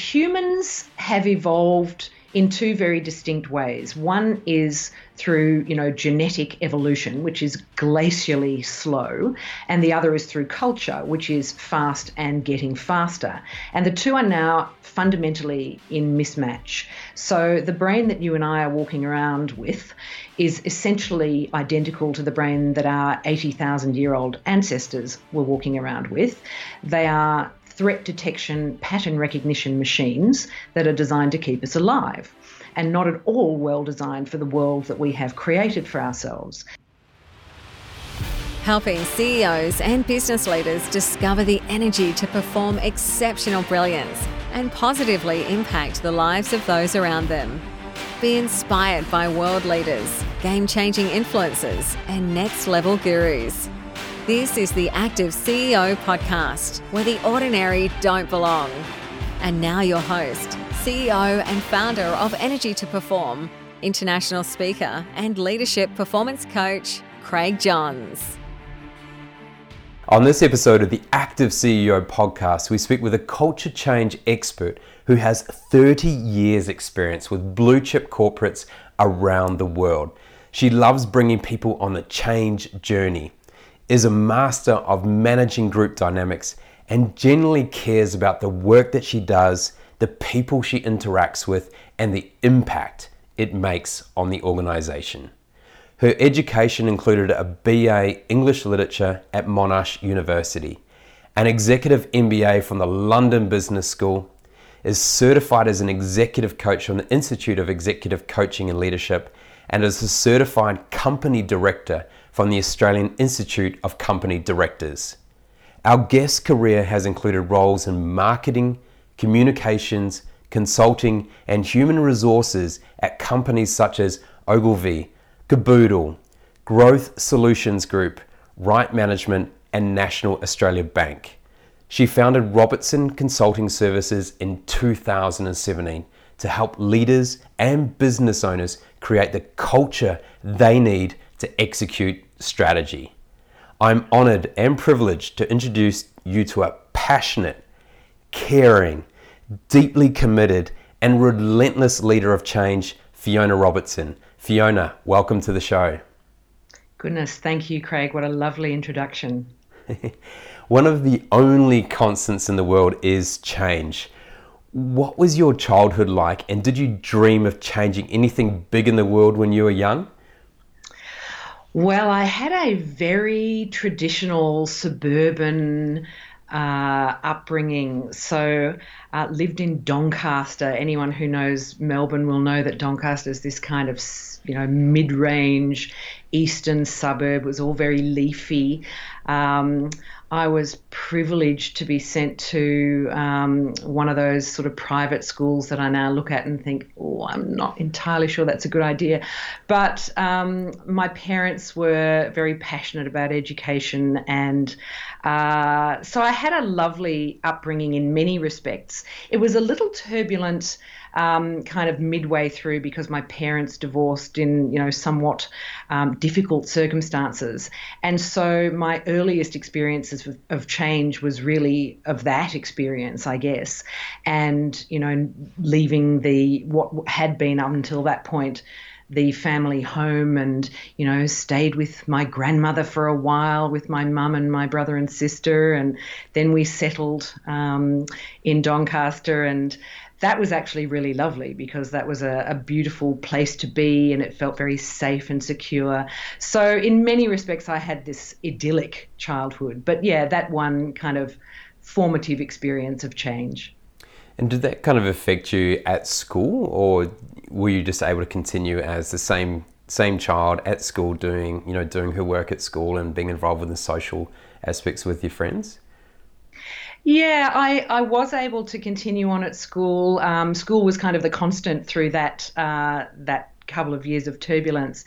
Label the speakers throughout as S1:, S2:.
S1: humans have evolved in two very distinct ways. One is through, you know, genetic evolution, which is glacially slow, and the other is through culture, which is fast and getting faster. And the two are now fundamentally in mismatch. So the brain that you and I are walking around with is essentially identical to the brain that our 80,000 year old ancestors were walking around with. They are threat detection pattern recognition machines that are designed to keep us alive and not at all well designed for the world that we have created for ourselves.
S2: Helping CEOs and business leaders discover the energy to perform exceptional brilliance and positively impact the lives of those around them. Be inspired by world leaders, game changing influencers, and next level gurus. This is the Active CEO podcast, where the ordinary don't belong. And now, your host, CEO and founder of Energy to Perform, international speaker and leadership performance coach, Craig Johns.
S3: On this episode of the Active CEO podcast, we speak with a culture change expert who has 30 years' experience with blue chip corporates around the world. She loves bringing people on the change journey is a master of managing group dynamics and generally cares about the work that she does, the people she interacts with, and the impact it makes on the organization. Her education included a BA English Literature at Monash University, an executive MBA from the London Business School, is certified as an executive coach from the Institute of Executive Coaching and Leadership, and is a certified company director from the Australian Institute of Company Directors. Our guest's career has included roles in marketing, communications, consulting, and human resources at companies such as Ogilvy, Caboodle, Growth Solutions Group, Right Management, and National Australia Bank. She founded Robertson Consulting Services in 2017 to help leaders and business owners create the culture they need to execute strategy. I'm honored and privileged to introduce you to a passionate, caring, deeply committed, and relentless leader of change, Fiona Robertson. Fiona, welcome to the show.
S1: Goodness, thank you, Craig. What a lovely introduction.
S3: One of the only constants in the world is change. What was your childhood like, and did you dream of changing anything big in the world when you were young?
S1: Well, I had a very traditional suburban uh, upbringing. So, uh, lived in Doncaster. Anyone who knows Melbourne will know that Doncaster is this kind of, you know, mid-range eastern suburb. It was all very leafy. Um, I was privileged to be sent to um, one of those sort of private schools that I now look at and think, oh, I'm not entirely sure that's a good idea. But um, my parents were very passionate about education, and uh, so I had a lovely upbringing in many respects. It was a little turbulent um, kind of midway through because my parents divorced in you know somewhat um, difficult circumstances, and so my earliest experiences of, of change was really of that experience, I guess, and you know leaving the what had been up until that point the family home and you know stayed with my grandmother for a while with my mum and my brother and sister. And then we settled um, in doncaster and that was actually really lovely because that was a, a, beautiful place to be and it felt very safe and secure. So, in many respects, I had this idyllic childhood. But yeah, that one kind of formative experience of change.
S3: And did that kind of affect you at school, or were you just able to continue as the same same child at school, doing you know doing her work at school and being involved with the social aspects with your friends?
S1: Yeah, I, I was able to continue on at school. Um, school was kind of the constant through that uh, that couple of years of turbulence.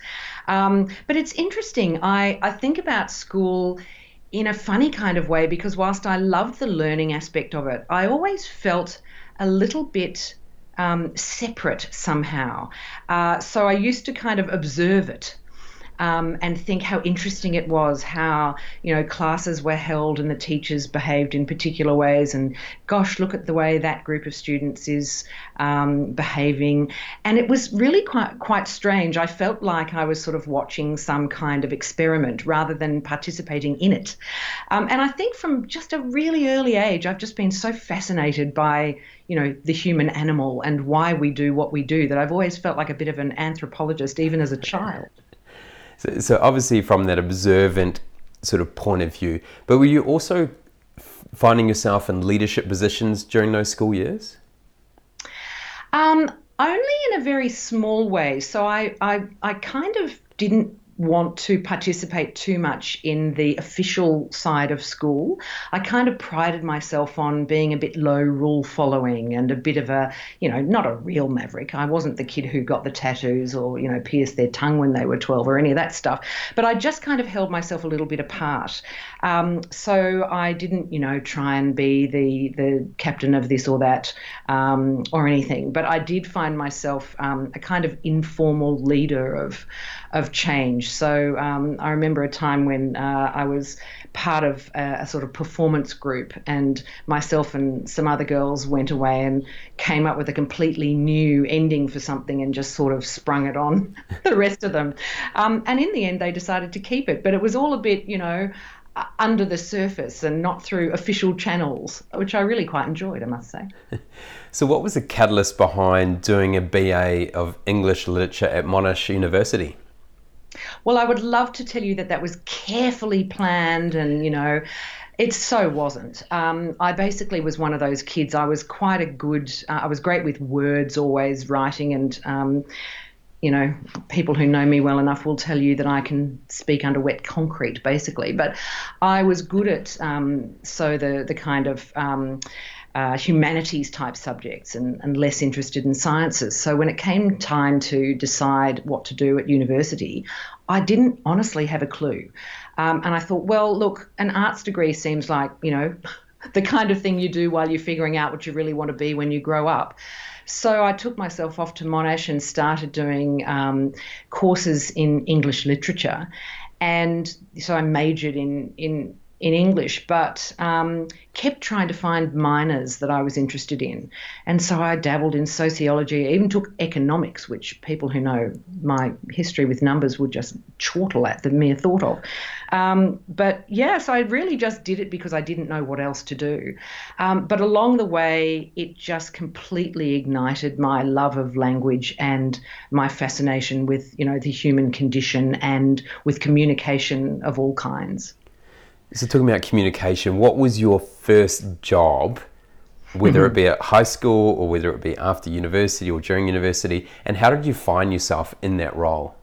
S1: Um, but it's interesting. I, I think about school in a funny kind of way because whilst I loved the learning aspect of it, I always felt a little bit um, separate somehow. Uh, so I used to kind of observe it um, and think how interesting it was, how you know classes were held and the teachers behaved in particular ways, and gosh, look at the way that group of students is um, behaving, and it was really quite quite strange. I felt like I was sort of watching some kind of experiment rather than participating in it, um, and I think from just a really early age, I've just been so fascinated by you know the human animal and why we do what we do that I've always felt like a bit of an anthropologist even as a child.
S3: So, so obviously, from that observant sort of point of view, but were you also finding yourself in leadership positions during those school years?
S1: Um, only in a very small way. So I, I, I kind of didn't want to participate too much in the official side of school. I kind of prided myself on being a bit low rule following and a bit of a, you know, not a real maverick. I wasn't the kid who got the tattoos or, you know, pierced their tongue when they were 12 or any of that stuff. But I just kind of held myself a little bit apart. Um, so I didn't, you know, try and be the, the captain of this or that um, or anything. But I did find myself um, a kind of informal leader of, of change. So um, I remember a time when uh, I was part of a, a, sort of performance group, and myself and some other girls went away and came up with a completely new ending for something and just sort of sprung it on the rest of them. Um, and in the end, they decided to keep it, but it was all a bit, you know, under the surface and not through official channels, which I really quite enjoyed, I must say.
S3: so, what was the catalyst behind doing a BA of English Literature at Monash University?
S1: Well, I would love to tell you that that was carefully planned and, you know, it so wasn't. Um, I basically was one of those kids. I was quite a good, uh, I was great with words, always writing, and, um, you know, people who know me well enough will tell you that I can speak under wet concrete, basically. But I was good at, um, so the, the kind of, um, uh, humanities type subjects and, and less interested in sciences. So when it came time to decide what to do at university, I didn't honestly have a clue. Um, and I thought, well, look, an arts degree seems like, you know, the kind of thing you do while you're figuring out what you really want to be when you grow up. So I took myself off to Monash and started doing um, courses in English literature. And so I majored in, in in English, but um, kept trying to find minors that I was interested in. And so I dabbled in sociology, even took economics, which people who know my history with numbers would just chortle at the mere thought of. Um, but yeah, so I really just did it because I didn't know what else to do. Um, but along the way, it just completely ignited my love of language and my fascination with, you know, the human condition and with communication of all kinds.
S3: So, talking about communication, what was your first job, whether mm-hmm. it be at high school or whether it be after university or during university, and how did you find yourself in that role?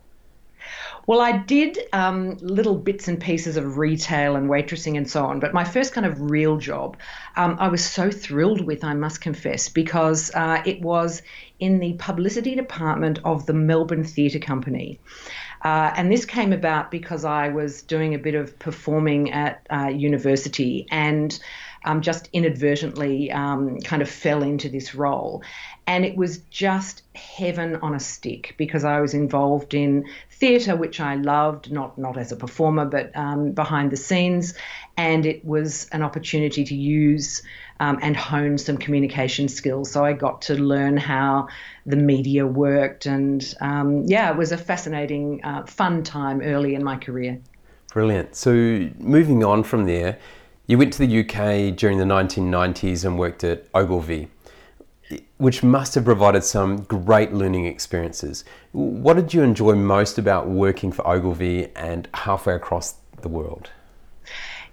S1: Well, I did um, little bits and pieces of retail and waitressing and so on, but my first kind of real job, um, I was so thrilled with, I must confess, because uh, it was in the publicity department of the Melbourne Theatre Company. Uh, and this came about because I was doing a bit of performing at uh, university and um, just inadvertently um, kind of fell into this role. And it was just heaven on a stick because I was involved in theatre, which I loved, not not as a performer, but um, behind the scenes, and it was an opportunity to use um, and hone some communication skills. So I got to learn how the media worked, and um, yeah, it was a fascinating, uh, fun time early in my career.
S3: Brilliant. So moving on from there, you went to the UK during the 1990s and worked at Ogilvy which must have provided some great learning experiences. What did you enjoy most about working for Ogilvy and halfway across the world?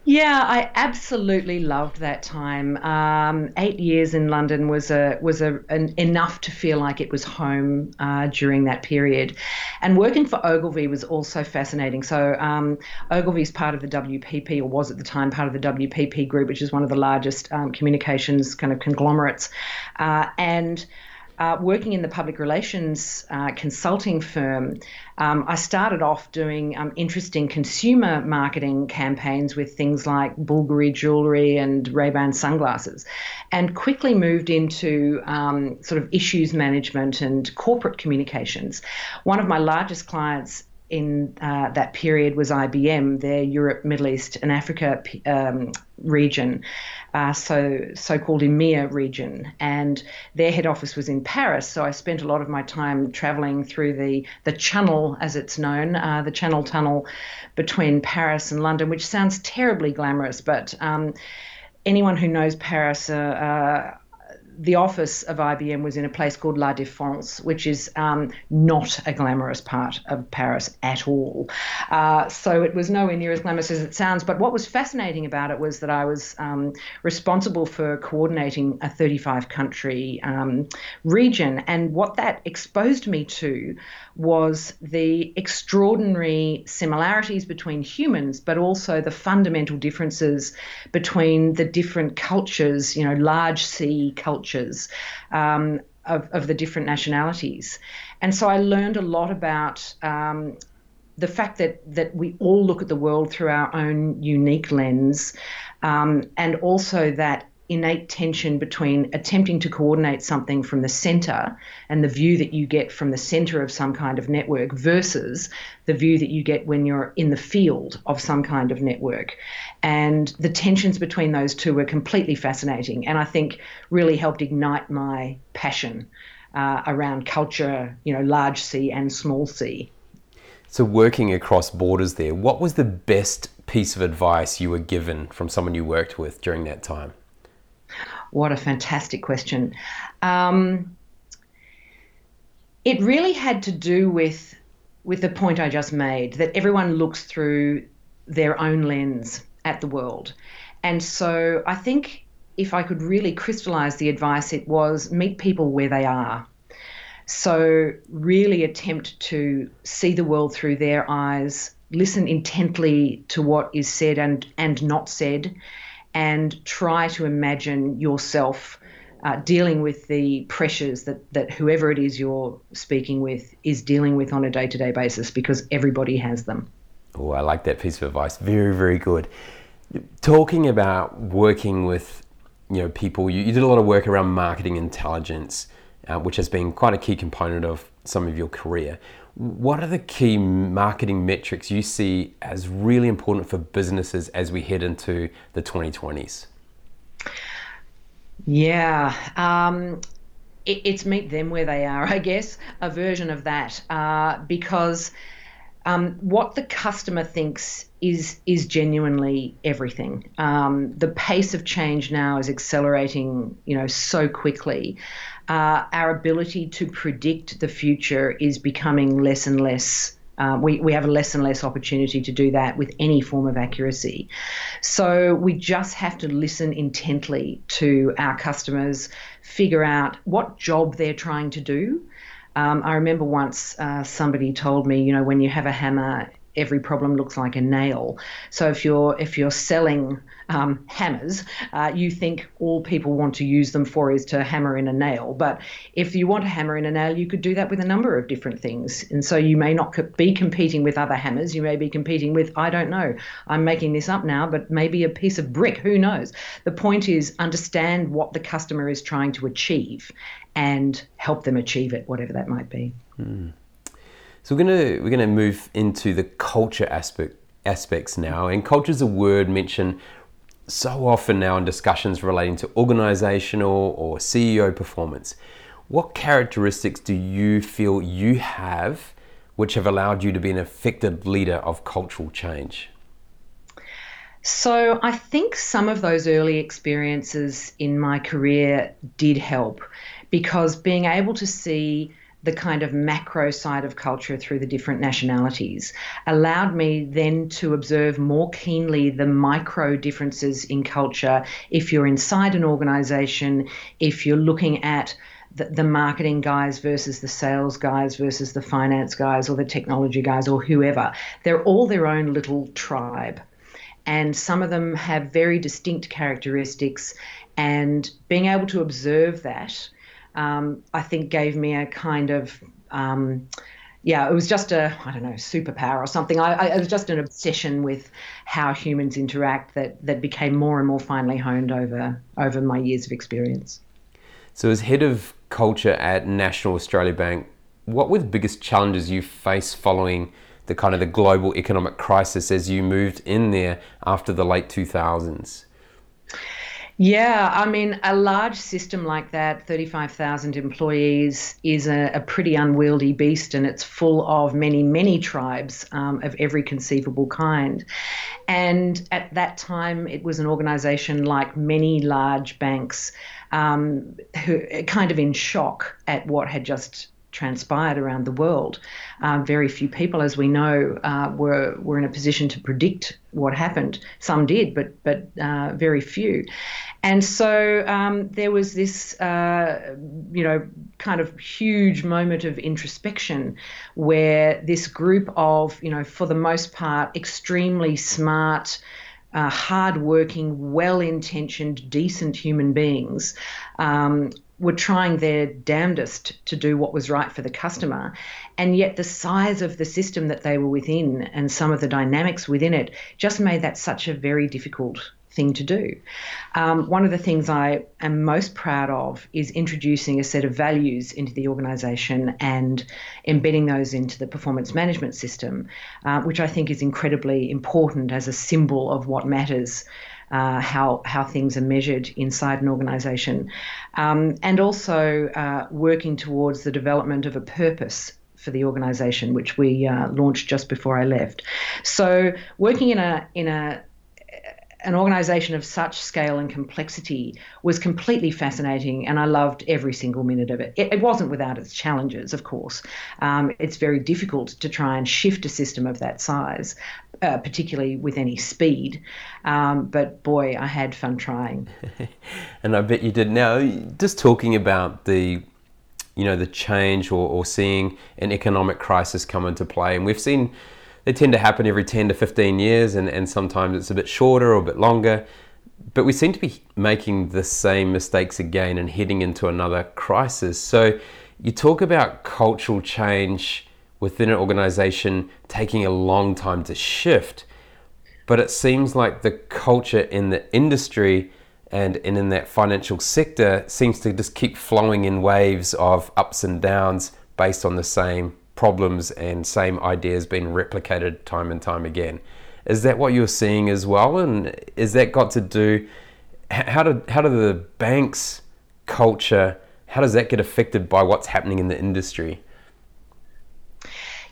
S1: Yeah, I absolutely loved that time. Um, eight years in London was a was a an, enough to feel like it was home uh, during that period, and working for Ogilvy was also fascinating. So um, Ogilvy is part of the WPP, or was at the time part of the WPP group, which is one of the largest um, communications kind of conglomerates, uh, and uh, working in the public relations uh, consulting firm, um, I started off doing um, interesting consumer marketing campaigns with things like Bulgari jewelry and Ray-Ban sunglasses, and quickly moved into um, sort of issues management and corporate communications. One of my largest clients in uh, that period was IBM, their Europe, Middle East, and Africa um, region, uh, so so-called EMEA region, and their head office was in Paris. So I spent a lot of my time traveling through the the Channel, as it's known, uh, the Channel Tunnel between Paris and London, which sounds terribly glamorous, but um, anyone who knows Paris uh, uh, the office of IBM was in a place called La Défense, which is um, not a glamorous part of Paris at all. Uh, so it was nowhere near as glamorous as it sounds. But what was fascinating about it was that I was um, responsible for coordinating a 35 country um, region. And what that exposed me to was the extraordinary similarities between humans, but also the fundamental differences between the different cultures, you know, large C cultures um, of, of the different nationalities. And so I learned a lot about um, the fact that that we all look at the world through our own unique lens, um, and also that innate tension between attempting to coordinate something from the center and the view that you get from the center of some kind of network versus the view that you get when you're in the field of some kind of network. And the tensions between those two were completely fascinating and I think really helped ignite my passion uh, around culture, you know, large C and small c.
S3: So, working across borders there, what was the best piece of advice you were given from someone you worked with during that time?
S1: What a fantastic question. Um, it really had to do with with the point I just made that everyone looks through their own lens at the world. And so I think if I could really crystallize the advice, it was meet people where they are. So, really attempt to see the world through their eyes, listen intently to what is said and, and not said, and try to imagine yourself uh, dealing with the pressures that, that whoever it is you're speaking with is dealing with on a day to day basis because everybody has them.
S3: Oh, I like that piece of advice. Very, very good. Talking about working with you know people, you, you did a lot of work around marketing intelligence, uh, which has been quite a key component of some of your career. What are the key marketing metrics you see as really important for businesses as we head into the 2020s?
S1: Yeah, um, it, it's meet them where they are, I guess, a version of that, uh, because um, what the customer thinks is is genuinely everything. Um, the pace of change now is accelerating, you know, so quickly uh, our ability to predict the future is becoming less and less. Uh, we, we have a less and less opportunity to do that with any form of accuracy. So we just have to listen intently to our customers, figure out what job they're trying to do. Um, I remember once uh, somebody told me, you know, when you have a hammer, every problem looks like a nail. So if you're if you're selling um, hammers, uh, you think all people want to use them for is to hammer in a nail. But if you want to hammer in a nail, you could do that with a number of different things. And so you may not be competing with other hammers. You may be competing with I don't know. I'm making this up now, but maybe a piece of brick. Who knows? The point is understand what the customer is trying to achieve and help them achieve it, whatever that might be. Mm.
S3: So we're gonna we're gonna move into the culture aspect aspects now, and culture is a word mentioned so often now in discussions relating to organizational or CEO performance. What characteristics do you feel you have which have allowed you to be an effective leader of cultural change?
S1: So, I think some of those early experiences in my career did help because being able to see the kind of macro side of culture through the different nationalities allowed me then to observe more keenly the micro differences in culture if you're inside an organization, if you're looking at the, marketing guys versus the sales guys versus the finance guys or the technology guys or whoever. They're all their own little tribe. And some of them have very distinct characteristics. And being able to observe that um, I think gave me a kind of um, yeah, it was just a I don't know superpower or something. I, I, it was just an obsession with how humans interact that that became more and more finely honed over over my years of experience.
S3: So, as head of culture at National Australia Bank, what were the biggest challenges you faced following the kind of the global economic crisis as you moved in there after the late 2000s?
S1: Yeah, I mean, a large system like that, 35,000 employees, is a, a, pretty unwieldy beast and it's full of many, many tribes um, of every conceivable kind. And at that time, it was an organization like many large banks um, who kind of in shock at what had just transpired around the world. Um, very few people, as we know, uh, were were in a position to predict what happened. Some did, but but uh, very few. And so um, there was this, uh, you know, kind of huge moment of introspection where this group of, you know, for the most part, extremely smart. Uh, hardworking, well intentioned, decent human beings um, were trying their damnedest to do what was right for the customer. And yet, the size of the system that they were within and some of the dynamics within it just made that such a very difficult thing to do. Um, one of the things I am most proud of is introducing a set of values into the organisation and embedding those into the performance management system, uh, which I think is incredibly important as a symbol of what matters uh, how how things are measured inside an organisation, um, and also uh, working towards the development of a purpose for the organisation, which we uh, launched just before I left. So working in a in a an organization of such scale and complexity was completely fascinating, and I loved every single minute of it. It, it wasn't without its challenges, of course. Um, it's very difficult to try and shift a system of that size, uh, particularly with any speed. Um, but boy, I had fun trying.
S3: and I bet you did. Now, just talking about the you know the change or, or seeing an economic crisis come into play and we've seen they tend to happen every 10 to 15 years, and, and sometimes it's a bit shorter or a bit longer. But we seem to be making the same mistakes again and heading into another crisis. So you talk about cultural change within an organization taking a long time to shift, but it seems like the culture in the industry and, and in that financial sector seems to just keep flowing in waves of ups and downs based on the same problems and same ideas being replicated time and time again. Is that what you're seeing as well? And is that got to do how do how do the banks culture how does that get affected by what's happening in the industry?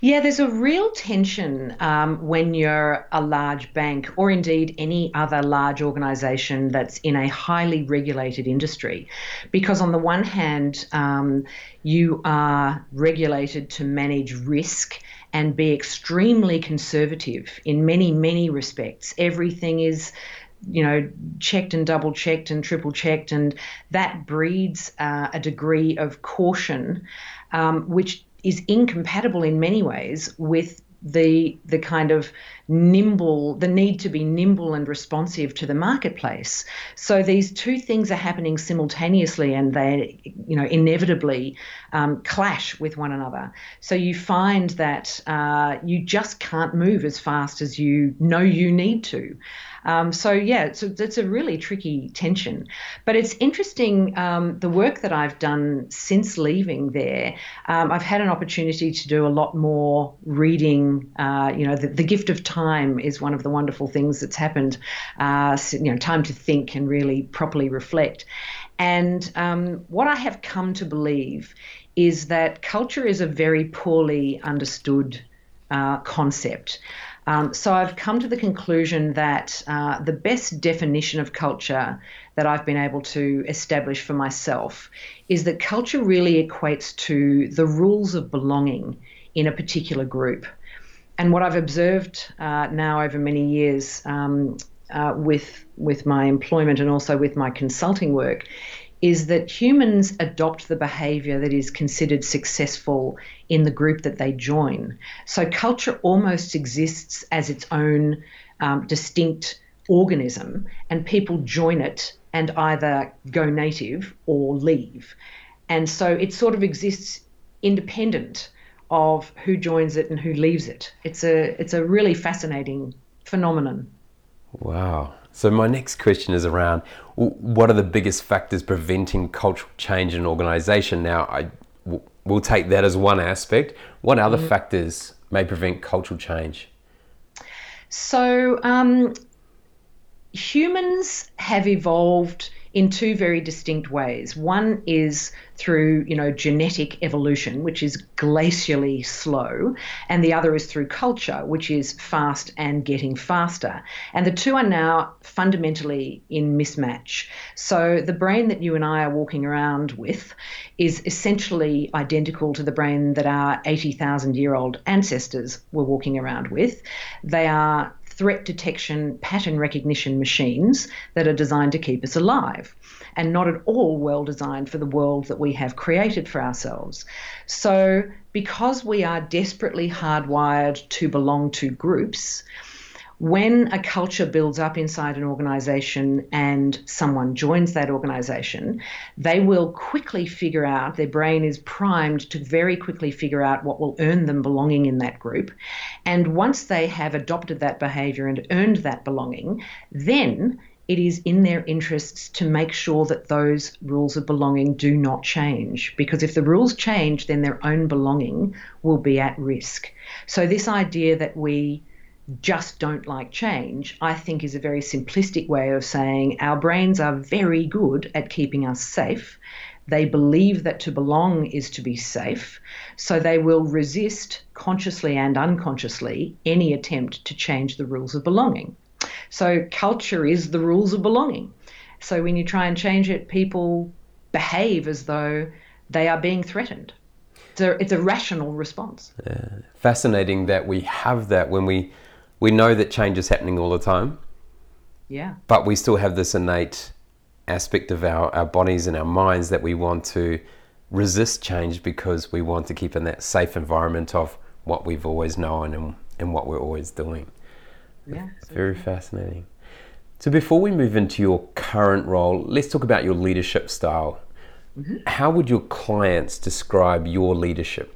S1: Yeah, there's a real tension um, when you're a large bank or indeed any other large organization that's in a highly regulated industry. Because, on the one hand, um, you are regulated to manage risk and be extremely conservative in many, many respects. Everything is you know, checked and double checked and triple checked, and that breeds uh, a degree of caution, um, which is incompatible in many ways with the the kind of nimble the need to be nimble and responsive to the marketplace. So these two things are happening simultaneously and they you know inevitably um, clash with one another. So you find that uh, you just can't move as fast as you know you need to um, so yeah, it's a, it's a really tricky tension. But it's interesting um, the work that I've done since leaving there. Um, I've had an opportunity to do a lot more reading. Uh, you know, the, the, gift of time is one of the wonderful things that's happened. Uh, you know, time to think and really properly reflect. And um, what I have come to believe is that culture is a very poorly understood uh, concept. Um, so I've come to the conclusion that uh, the best definition of culture that I've been able to establish for myself is that culture really equates to the rules of belonging in a particular group. And what I've observed uh, now over many years um, uh, with with my employment and also with my consulting work is that humans adopt the behavior that is considered successful in the group that they join. So culture almost exists as its own um, distinct organism, and people join it and either go native or leave. And so it sort of exists independent of who joins it and who leaves it. It's a it's a really fascinating phenomenon.
S3: Wow. So my next question is around what are the biggest factors preventing cultural change in an organization? Now, I will take that as one aspect. What other mm factors may prevent cultural change?
S1: So, um, humans have evolved in two very distinct ways. One is through, you know, genetic evolution, which is glacially slow, and the other is through culture, which is fast and getting faster. And the two are now fundamentally in mismatch. So the brain that you and I are walking around with is essentially identical to the brain that our 80,000 year old ancestors were walking around with. They are threat detection pattern recognition machines that are designed to keep us alive and not at all well designed for the world that we have created for ourselves. So, because we are desperately hardwired to belong to groups, when a culture builds up inside an organization and someone joins that organization, they will quickly figure out, their brain is primed to very quickly figure out what will earn them belonging in that group. And once they have adopted that behavior and earned that belonging, then it is in their interests to make sure that those rules of belonging do not change. Because if the rules change, then their own belonging will be at risk. So, this idea that we just don't like change, I think is a very simplistic way of saying our brains are very good at keeping us safe. They believe that to belong is to be safe, so they will resist consciously and unconsciously any attempt to change the rules of belonging. So, culture is the rules of belonging. So, when you try and change it, people behave as though they are being threatened. It's a, it's a rational response.
S3: Yeah. Fascinating that we have that when we we know that change is happening all the time.
S1: Yeah.
S3: But we still have this innate aspect of our, our bodies and our minds that we want to resist change because we want to keep in that safe environment of what we've always known and, and what we're always doing.
S1: Yeah.
S3: Very fascinating. So before we move into your current role, let's talk about your leadership style. Mm-hmm. How would your clients describe your leadership?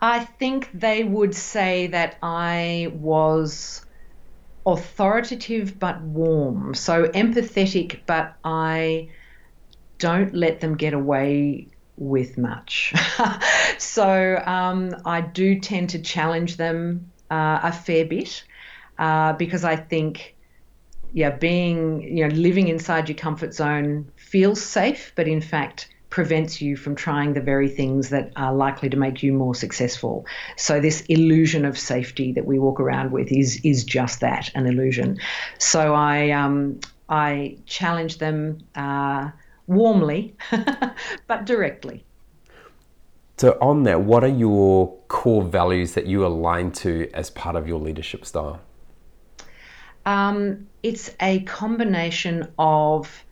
S1: I think they would say that I was authoritative but warm, so empathetic, but I don't let them get away with much. so um, I do tend to challenge them uh, a fair bit uh, because I think, yeah, being, you know, living inside your comfort zone feels safe, but in fact, prevents you from trying the very things that are likely to make you more successful. So this illusion of safety that we walk around with is is just that, an illusion. So I um, I challenge them uh, warmly, but directly.
S3: So on that, what are your core values that you align to as part of your leadership style?
S1: Um, it's a combination of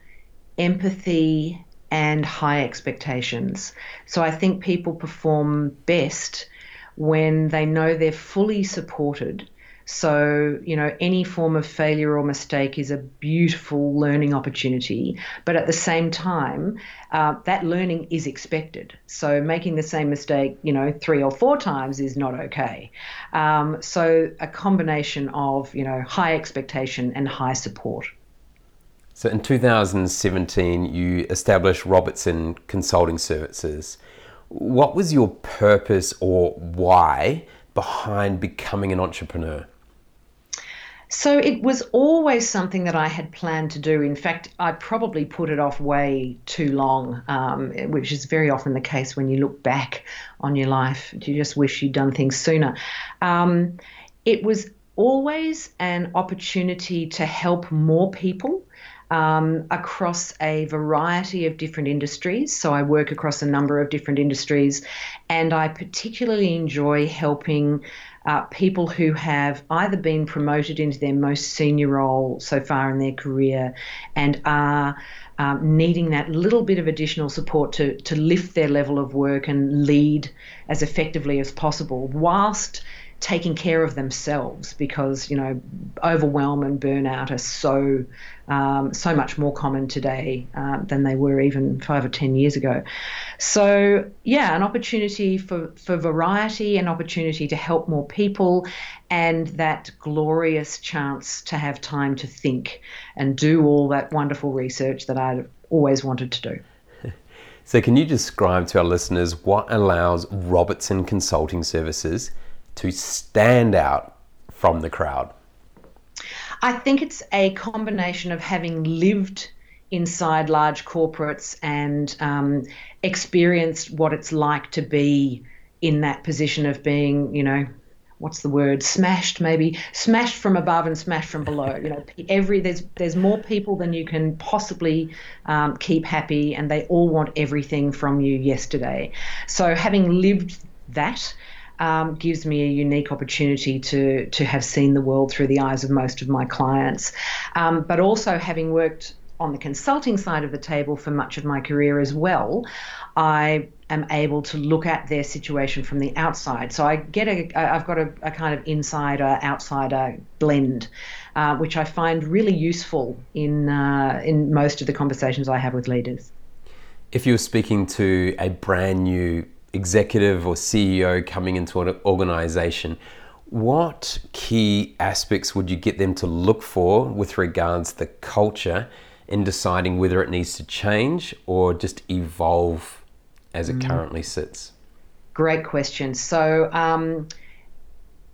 S1: empathy and high expectations. So I think people perform best when they know they're fully supported. So, you know, any form of failure or mistake is a beautiful learning opportunity, but at the same time, uh, that learning is expected. So, making the same mistake, you know, three or four times is not okay. Um, so, a combination of, you know, high expectation and high support.
S3: So in 2017, you established Robertson Consulting Services. What was your purpose or why behind becoming an entrepreneur?
S1: So it was always something that I had planned to do. In fact, I probably put it off way too long, um, which is very often the case when you look back on your life. You just wish you'd done things sooner. Um, it was always an opportunity to help more people um, across a variety of different industries. So I work across a number of different industries, and I particularly enjoy helping. Uh, people who have either been promoted into their most senior role so far in their career and are um, needing that little bit of additional support to, to lift their level of work and lead as effectively as possible, whilst taking care of themselves because you know overwhelm and burnout are so um, so much more common today uh, than they were even five or ten years ago. So yeah, an opportunity for for variety, an opportunity to help more people, and that glorious chance to have time to think and do all that wonderful research that I'd always wanted to do.
S3: So, can you describe to our listeners what allows Robertson Consulting Services to stand out from the crowd?
S1: I think it's a combination of having lived inside large corporates and um, experienced what it's like to be in that position of being, you know, what's the word? Smashed maybe? Smashed from above and smashed from below. You know every there's there's more people than you can possibly um, keep happy and they all want everything from you yesterday. So having lived that um, gives me a unique opportunity to to have seen the world through the eyes of most of my clients um, but also having worked on the consulting side of the table for much of my career as well, I am able to look at their situation from the outside. So I get a, I've got a, a kind of insider outsider blend, uh, which I find really useful in uh, in most of the conversations I have with leaders.
S3: If you're speaking to a brand new executive or CEO coming into an organization, what key aspects would you get them to look for with regards to the culture in deciding whether it needs to change or just evolve as it mm. currently sits?
S1: Great question. So, um,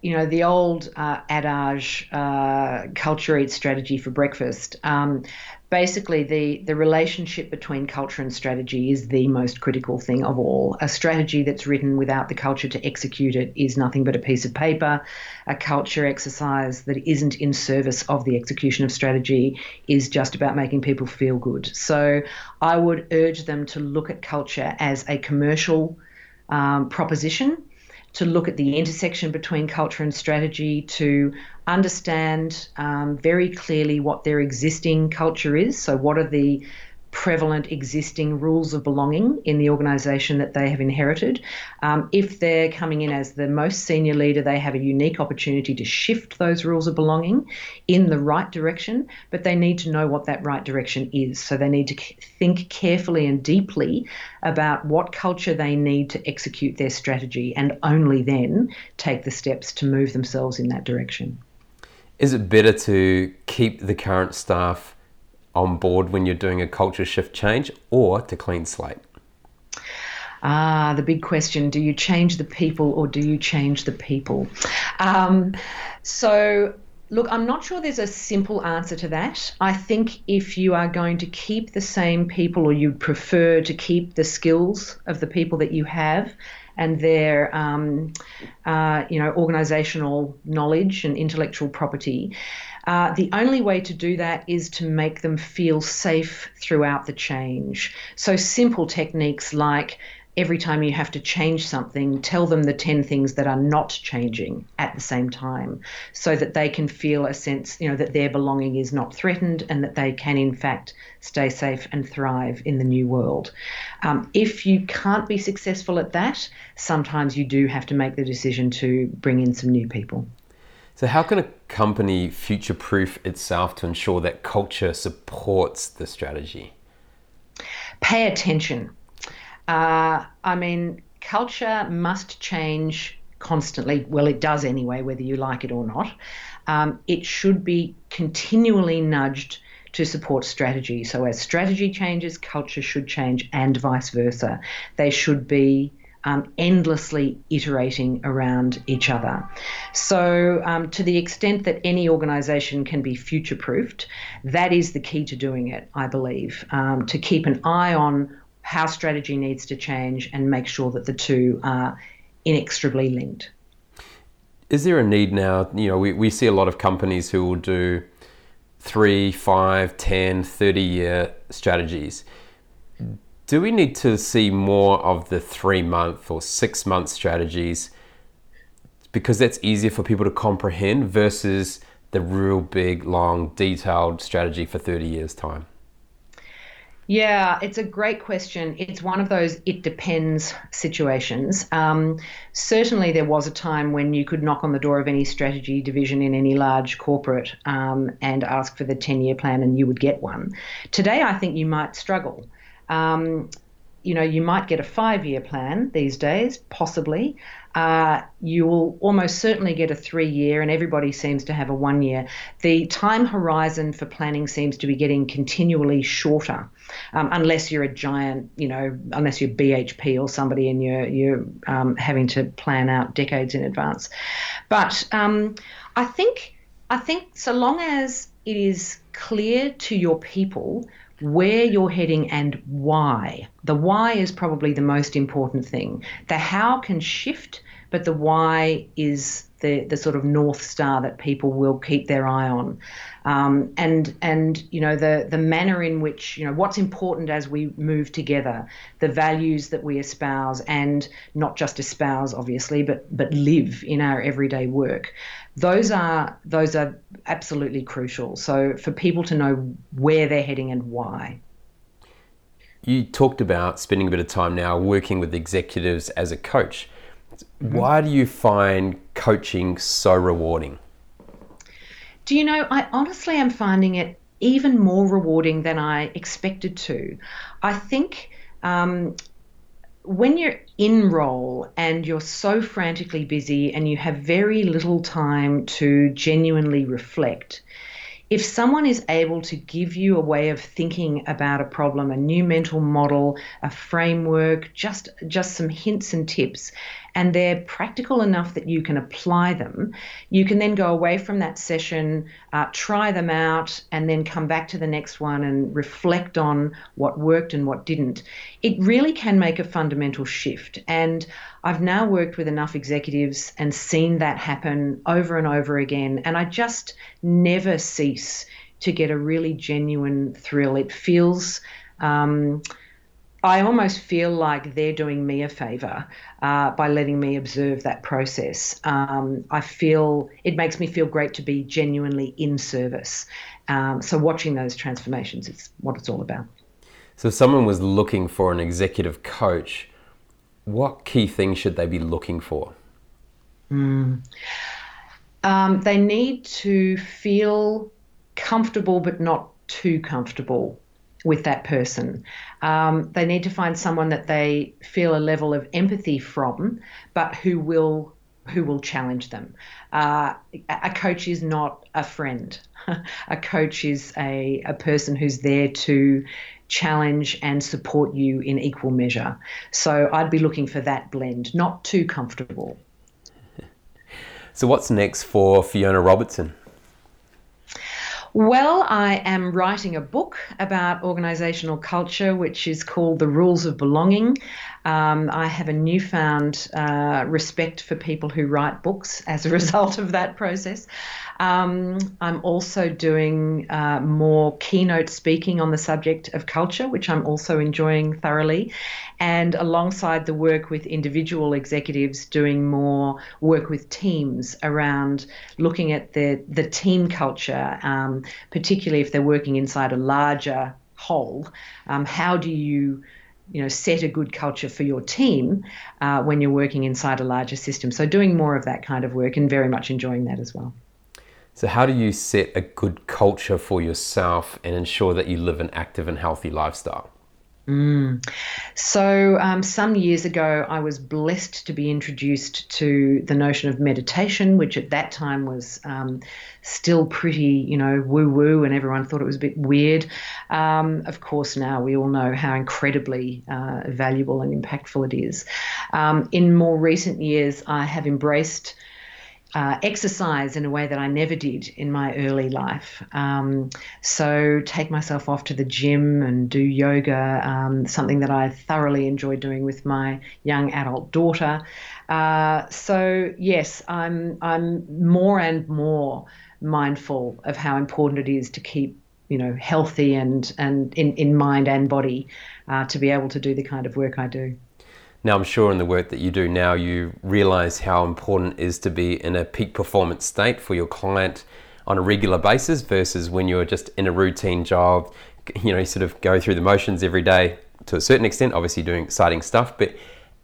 S1: you know, the old uh, adage, uh, culture eats strategy for breakfast. Um, basically the the relationship between culture and strategy is the most critical thing of all. A strategy that's written without the culture to execute it is nothing but a piece of paper. A culture exercise that isn't in service of the execution of strategy is just about making people feel good. So I would urge them to look at culture as a commercial um, proposition to look at the intersection between culture and strategy, to understand um, very clearly what their existing culture is. So, what are the prevalent existing rules of belonging in the organisation that they have inherited. Um, if they're coming in as the most senior leader, they have a unique opportunity to shift those rules of belonging in the right direction, but they need to know what that right direction is. So they need to think carefully and deeply about what culture they need to execute their strategy and only then take the steps to move themselves in that direction.
S3: Is it better to keep the current staff? On board when you're doing a culture shift change or to clean slate?
S1: Ah, the big question do you change the people or do you change the people? Um, so, look, I'm not sure there's a simple answer to that. I think if you are going to keep the same people or you prefer to keep the skills of the people that you have and their um, uh, you know organizational knowledge and intellectual property uh, the only way to do that is to make them feel safe throughout the change. So, simple techniques like every time you have to change something, tell them the 10 things that are not changing at the same time so that they can feel a sense, you know, that their belonging is not threatened and that they can, in fact, stay safe and thrive in the new world. Um, if you can't be successful at that, sometimes you do have to make the decision to bring in some new people.
S3: So, how can a company future proof itself to ensure that culture supports the strategy?
S1: Pay attention. Uh, I mean, culture must change constantly. Well, it does anyway, whether you like it or not. Um, it should be continually nudged to support strategy. So, as strategy changes, culture should change, and vice versa. They should be um, endlessly iterating around each other. So, um, to the extent that any organisation can be future proofed, that is the key to doing it, I believe, um, to keep an eye on how strategy needs to change and make sure that the two are inextricably linked.
S3: Is there a need now? You know, we, we see a lot of companies who will do three, five, 10, 30 year strategies do we need to see more of the three month or six month strategies because that's easier for people to comprehend versus the real big, long, detailed strategy for 30 years' time?
S1: Yeah, it's a great question. It's one of those it depends situations. Um, certainly, there was a time when you could knock on the door of any strategy division in any large corporate um, and ask for the 10 year plan and you would get one. Today, I think you might struggle. Um, you know, you might get a five year plan these days, possibly. Uh, you will almost certainly get a three year, and everybody seems to have a one year. The time horizon for planning seems to be getting continually shorter, um, unless you're a giant, you know, unless you're BHP or somebody and you're, you're um, having to plan out decades in advance. But um, I think I think so long as it is clear to your people where you're heading and why. The why is probably the most important thing. The how can shift, but the why is the, the sort of north star that people will keep their eye on. Um, and and you know the the manner in which you know what's important as we move together, the values that we espouse, and not just espouse obviously, but but live in our everyday work. Those are those are absolutely crucial. So for people to know where they're heading and why.
S3: You talked about spending a bit of time now working with executives as a coach. Mm-hmm. Why do you find coaching so rewarding?
S1: Do you know, I honestly am finding it even more rewarding than I expected to. I think um, when you're in role and you're so frantically busy and you have very little time to genuinely reflect, if someone is able to give you a way of thinking about a problem, a new mental model, a framework, just just some hints and tips, and they're practical enough that you can apply them, you can then go away from that session, uh, try them out, and then come back to the next one and reflect on what worked and what didn't. It really can make a fundamental shift. And I've now worked with enough executives and seen that happen over and over again. And I just never cease to get a really genuine thrill. It feels. Um, I almost feel like they're doing me a favor uh, by letting me observe that process. Um, I feel it makes me feel great to be genuinely in service. Um, so, watching those transformations is what it's all about.
S3: So, if someone was looking for an executive coach, what key things should they be looking for?
S1: Mm. Um, they need to feel comfortable, but not too comfortable with that person. Um, they need to find someone that they feel a level of empathy from, but who will who will challenge them. Uh, a coach is not a friend. a coach is a, a person who's there to challenge and support you in equal measure. So I'd be looking for that blend, not too comfortable.
S3: So, what's next for Fiona Robertson?
S1: Well, I am writing a book about organisational culture, which is called The Rules of Belonging. Um, I have a newfound uh, respect for people who write books as a result of that process. Um, I'm also doing uh, more keynote speaking on the subject of culture, which I'm also enjoying thoroughly. And alongside the work with individual executives, doing more work with teams around looking at the, the team culture, um, particularly if they're working inside a larger whole. Um, how do you you know set a good culture for your team uh, when you're working inside a larger system so doing more of that kind of work and very much enjoying that as well
S3: so, how do you set a good culture for yourself and ensure that you live an active and healthy lifestyle?
S1: Mm. So, um, some years ago, I was blessed to be introduced to the notion of meditation, which at that time was um, still pretty, you know, woo woo, and everyone thought it was a bit weird. Um, of course, now we all know how incredibly uh, valuable and impactful it is. Um, in more recent years, I have embraced uh, exercise in a way that I never did in my early life. Um, so, take myself off to the gym and do yoga, um, something that I thoroughly enjoy doing with my young adult daughter. Uh, so, yes, I'm, I'm more and more mindful of how important it is to keep you know healthy and and in, in mind and body uh, to be able to do the kind of work I do.
S3: Now, I'm sure in the work that you do now, you realize how important it is to be in a peak performance state for your client on a regular basis versus when you're just in a routine job. You know, you sort of go through the motions every day to a certain extent, obviously doing exciting stuff. But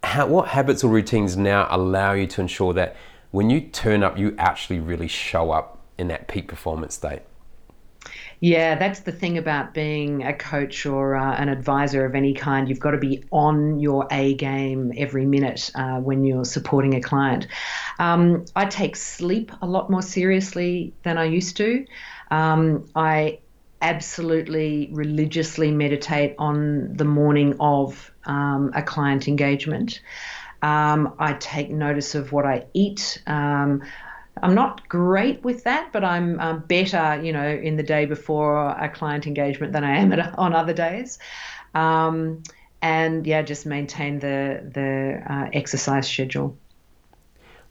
S3: how, what habits or routines now allow you to ensure that when you turn up, you actually really show up in that peak performance state?
S1: Yeah, that's the thing about being a coach or uh, an advisor of any kind. You've got to be on your A game every minute uh, when you're supporting a client. Um, I take sleep a lot more seriously than I used to. Um, I absolutely religiously meditate on the morning of um, a client engagement. Um, I take notice of what I eat. Um, I'm not great with that, but I'm um, better, you know, in the day before a client engagement than I am at, on other days. Um, and yeah, just maintain the the uh, exercise schedule.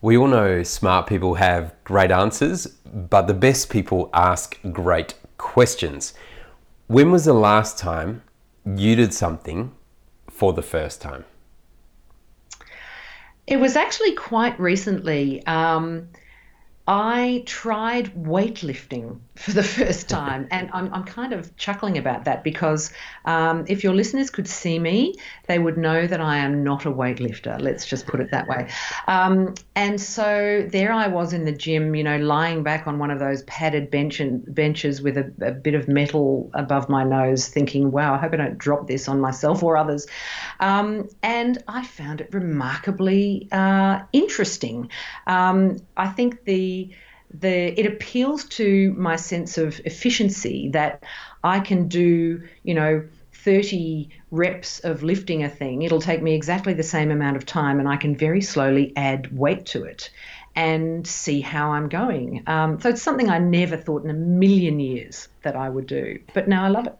S3: We all know smart people have great answers, but the best people ask great questions. When was the last time you did something for the first time?
S1: It was actually quite recently. Um, I tried weightlifting for the first time, and I'm, I'm kind of chuckling about that because um, if your listeners could see me, they would know that I am not a weightlifter. Let's just put it that way. Um, and so there I was in the gym, you know, lying back on one of those padded bench and, benches with a, a, bit of metal above my nose, thinking, "Wow, I hope I don't drop this on myself or others." Um, and I found it remarkably uh, interesting. Um, I think the the it appeals to my sense of efficiency that I can do, you know, 30 reps of lifting a thing. It'll take me exactly the same amount of time, and I can very slowly add weight to it and see how I'm going. Um, so it's something I never thought in a million years that I would do, but now I love it.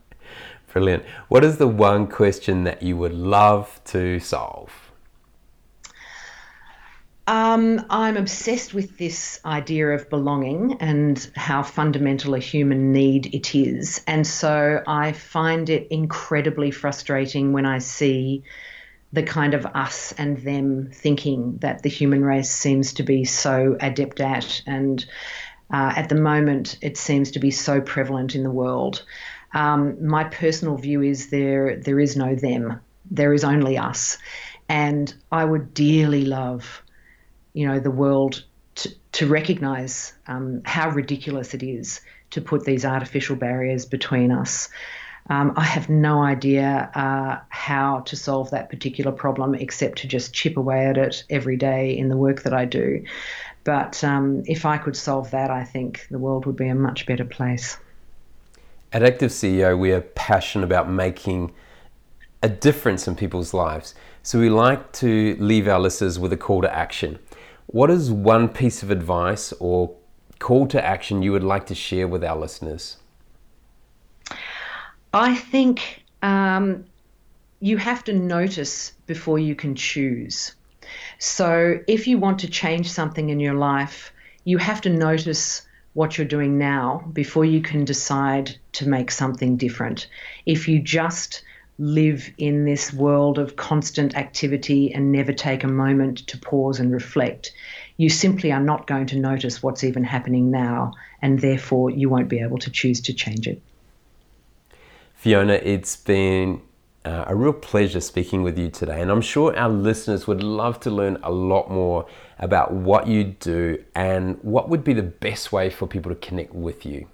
S3: Brilliant. What is the one question that you would love to solve?
S1: Um, I'm obsessed with this idea of belonging and how fundamental a human need it is. And so I find it incredibly frustrating when I see the kind of us and them thinking that the human race seems to be so adept at. And uh, at the moment, it seems to be so prevalent in the world. Um, my personal view is there there is no them. There is only us. And I would dearly love you know the world to, to recognize um, how ridiculous it is to put these artificial barriers between us. Um, I have no idea uh, how to solve that particular problem except to just chip away at it every day in the work that I do. But um, if I could solve that, I think the world would be a much better place.
S3: At Active CEO, we are passionate about making a difference in people's lives. So we like to leave our listeners with a call to action. What is one piece of advice or call to action you would like to share with our listeners?
S1: I think um, you have to notice before you can choose. So, if you want to change something in your life, you have to notice what you're doing now before you can decide to make something different. If you just live in this world of constant activity and never take a moment to pause and reflect, you simply are not going to notice what's even happening now, and therefore you won't be able to choose to change it.
S3: Fiona, it's been uh, a real pleasure speaking with you today, and I'm sure our listeners would love to learn a lot more about what you do and what would be the best way for people to connect with you.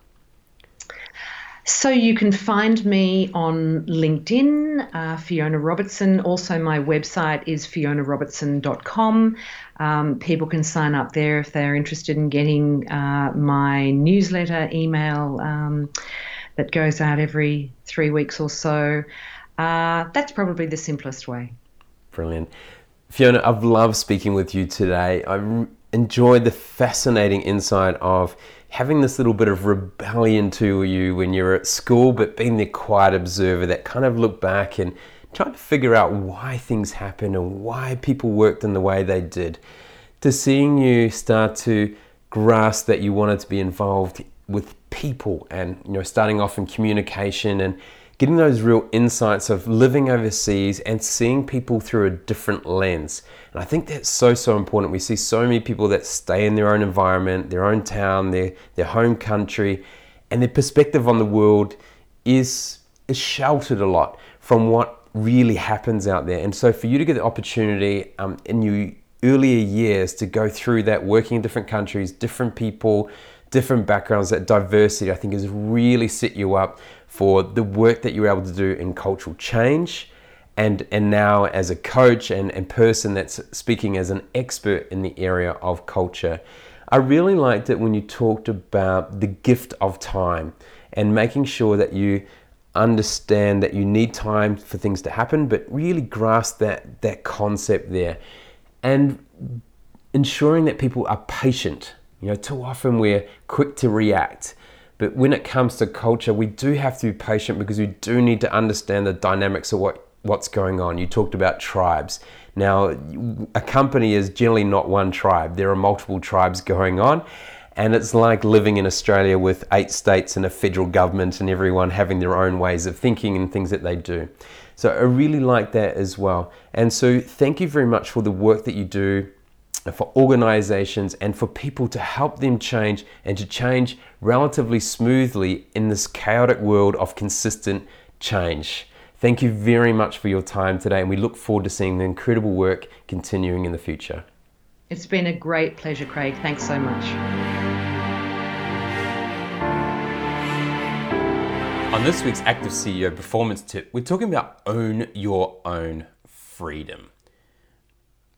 S1: So you can find me on LinkedIn, uh, Fiona Robertson. Also, my website is fionarobertson.com. Um, people can sign up there if they're interested in getting uh, my newsletter, email um, that goes out every three weeks or so. Uh, that's probably the simplest way.
S3: Brilliant. Fiona, I've loved speaking with you today. I enjoyed the fascinating insight of having this little bit of rebellion to you when you're at school, but being the quiet observer that kind of look back and trying to figure out why things happen and why people worked in the way they did, to seeing you start to grasp that you wanted to be involved with people and you know starting off in communication and getting those real insights of living overseas and seeing people through a different lens. And I think that's so, so important. We see so many people that stay in their own environment, their own town, their, their home country, and their perspective on the world is, is sheltered a lot from what really happens out there. And so for you to get the opportunity um, in your earlier years to go through that, working in different countries, different people, different backgrounds, that diversity, I think has really set you up for the work that you're able to do in cultural change. And, and now, as a coach and, and person that's speaking as an expert in the area of culture, I really liked it when you talked about the gift of time and making sure that you understand that you need time for things to happen, but really grasp that, that concept there. And ensuring that people are patient. You know, too often we're quick to react. But when it comes to culture, we do have to be patient because we do need to understand the dynamics of what, what's going on. You talked about tribes. Now, a company is generally not one tribe, there are multiple tribes going on. And it's like living in Australia with eight states and a federal government and everyone having their own ways of thinking and things that they do. So I really like that as well. And so thank you very much for the work that you do for organizations and for people to help them change and to change relatively smoothly in this chaotic world of consistent change. Thank you very much for your time today, and we look forward to seeing the incredible work continuing in the future.
S1: It's been a great pleasure, Craig. Thanks so much.
S3: On this week's Active CEO Performance Tip, we're talking about own your own freedom.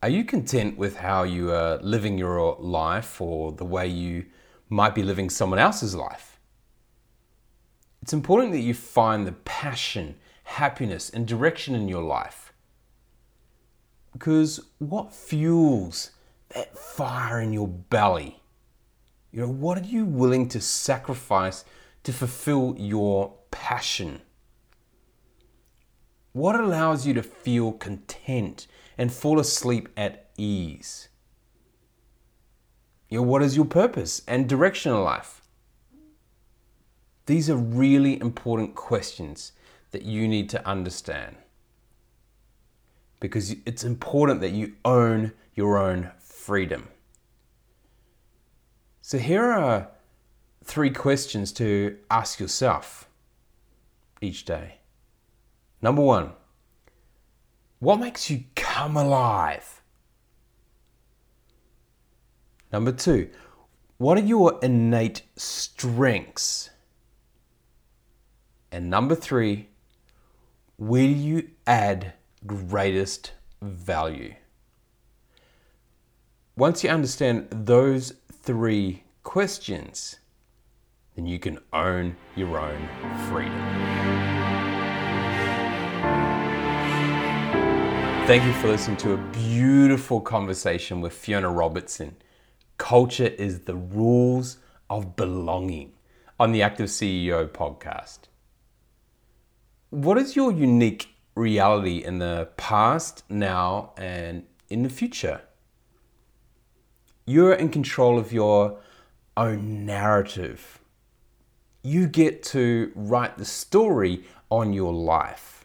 S3: Are you content with how you are living your life or the way you might be living someone else's life? It's important that you find the passion, happiness, and direction in your life. Because what fuels that fire in your belly? You know, what are you willing to sacrifice to fulfill your passion? What allows you to feel content and fall asleep at ease? You know, what is your purpose and direction in life? These are really important questions that you need to understand because it's important that you own your own freedom. So, here are three questions to ask yourself each day. Number one, what makes you come alive? Number two, what are your innate strengths? And number three, where do you add greatest value? Once you understand those three questions, then you can own your own freedom. Thank you for listening to a beautiful conversation with Fiona Robertson. Culture is the rules of belonging on the Active CEO podcast. What is your unique reality in the past, now, and in the future? You're in control of your own narrative. You get to write the story on your life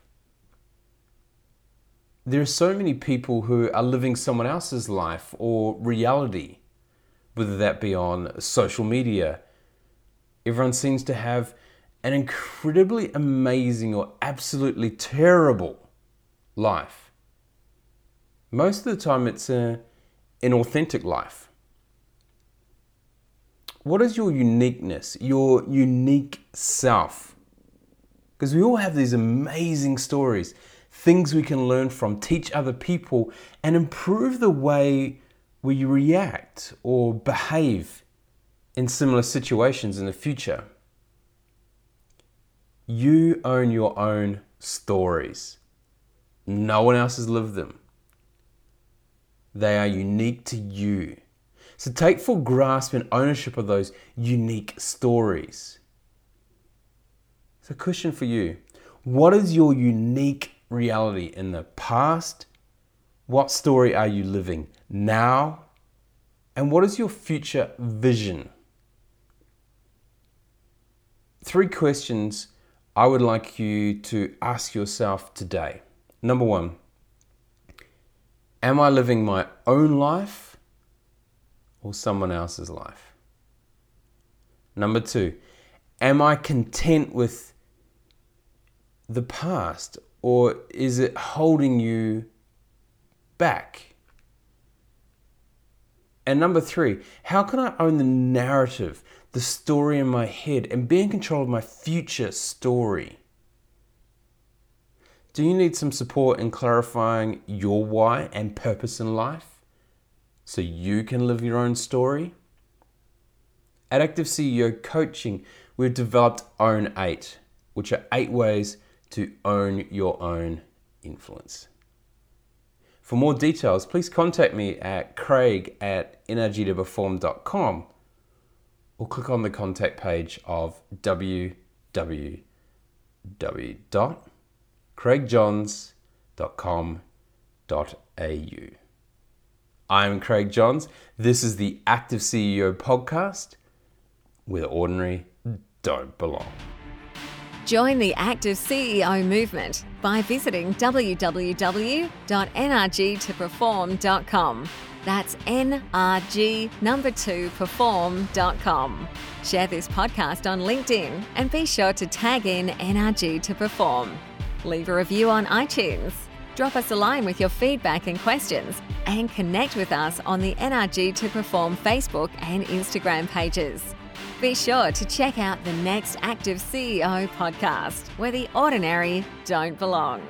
S3: there are so many people who are living someone else's life or reality, whether that be on social media. Everyone seems to have an incredibly amazing or absolutely terrible life. Most of the time, it's a, an authentic life. What is your uniqueness, your unique self? Because we all have these amazing stories things we can learn from, teach other people, and improve the way we react or behave in similar situations in the future. You own your own stories. No one else has lived them. They are unique to you. So take full grasp and ownership of those unique stories. So, question for you What is your unique reality in the past? What story are you living now? And what is your future vision? Three questions I would like you to ask yourself today. Number one, am I living my own life or someone else's life? Number two, am I content with the past or is it holding you back? And number three, how can I own the narrative the story in my head and be in control of my future story. Do you need some support in clarifying your why and purpose in life so you can live your own story? At Active CEO Coaching, we've developed Own 8, which are eight ways to own your own influence. For more details, please contact me at craig at nrg2perform.com or click on the contact page of www.craigjohns.com.au. I'm Craig Johns. This is the Active CEO podcast where ordinary don't belong.
S2: Join the active CEO movement by visiting www.nrg2perform.com. That's nrg number 2 perform.com. Share this podcast on LinkedIn and be sure to tag in NRG to perform. Leave a review on iTunes. Drop us a line with your feedback and questions and connect with us on the NRG to Perform Facebook and Instagram pages. Be sure to check out the next Active CEO podcast, where the ordinary don't belong.